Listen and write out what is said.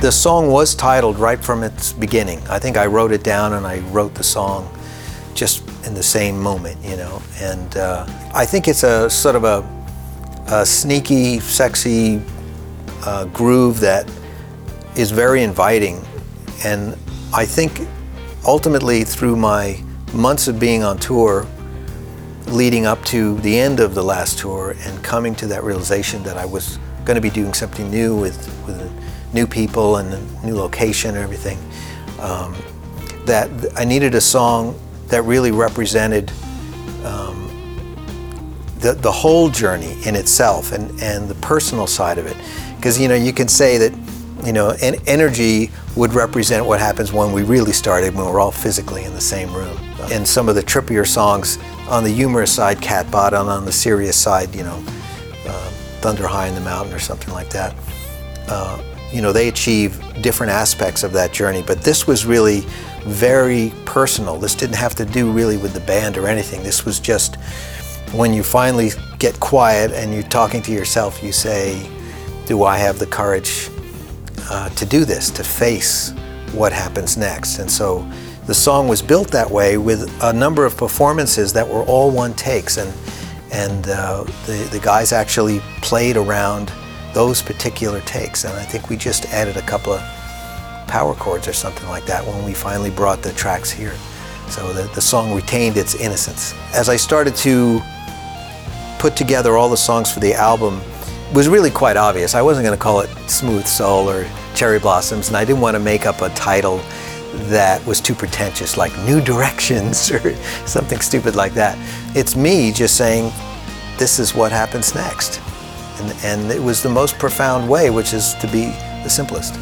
The song was titled right from its beginning. I think I wrote it down and I wrote the song just in the same moment, you know. And uh, I think it's a sort of a, a sneaky, sexy uh, groove that is very inviting. And I think ultimately through my months of being on tour, leading up to the end of the last tour and coming to that realization that I was going to be doing something new with, with new people and new location and everything, um, that I needed a song that really represented um, the, the whole journey in itself and, and the personal side of it. Because, you know, you can say that, you know, en- energy would represent what happens when we really started, when we're all physically in the same room. And some of the trippier songs, on the humorous side, Cat Bottom, on the serious side, you know, uh, Thunder High in the Mountain or something like that. Uh, you know, they achieve different aspects of that journey, but this was really very personal. This didn't have to do really with the band or anything. This was just when you finally get quiet and you're talking to yourself, you say, Do I have the courage uh, to do this, to face what happens next? And so the song was built that way with a number of performances that were all one takes. And, and uh, the, the guys actually played around those particular takes. And I think we just added a couple of power chords or something like that when we finally brought the tracks here. So the, the song retained its innocence. As I started to put together all the songs for the album, it was really quite obvious. I wasn't going to call it Smooth Soul or Cherry Blossoms, and I didn't want to make up a title that was too pretentious, like New Directions or something stupid like that. It's me just saying, this is what happens next. And, and it was the most profound way, which is to be the simplest.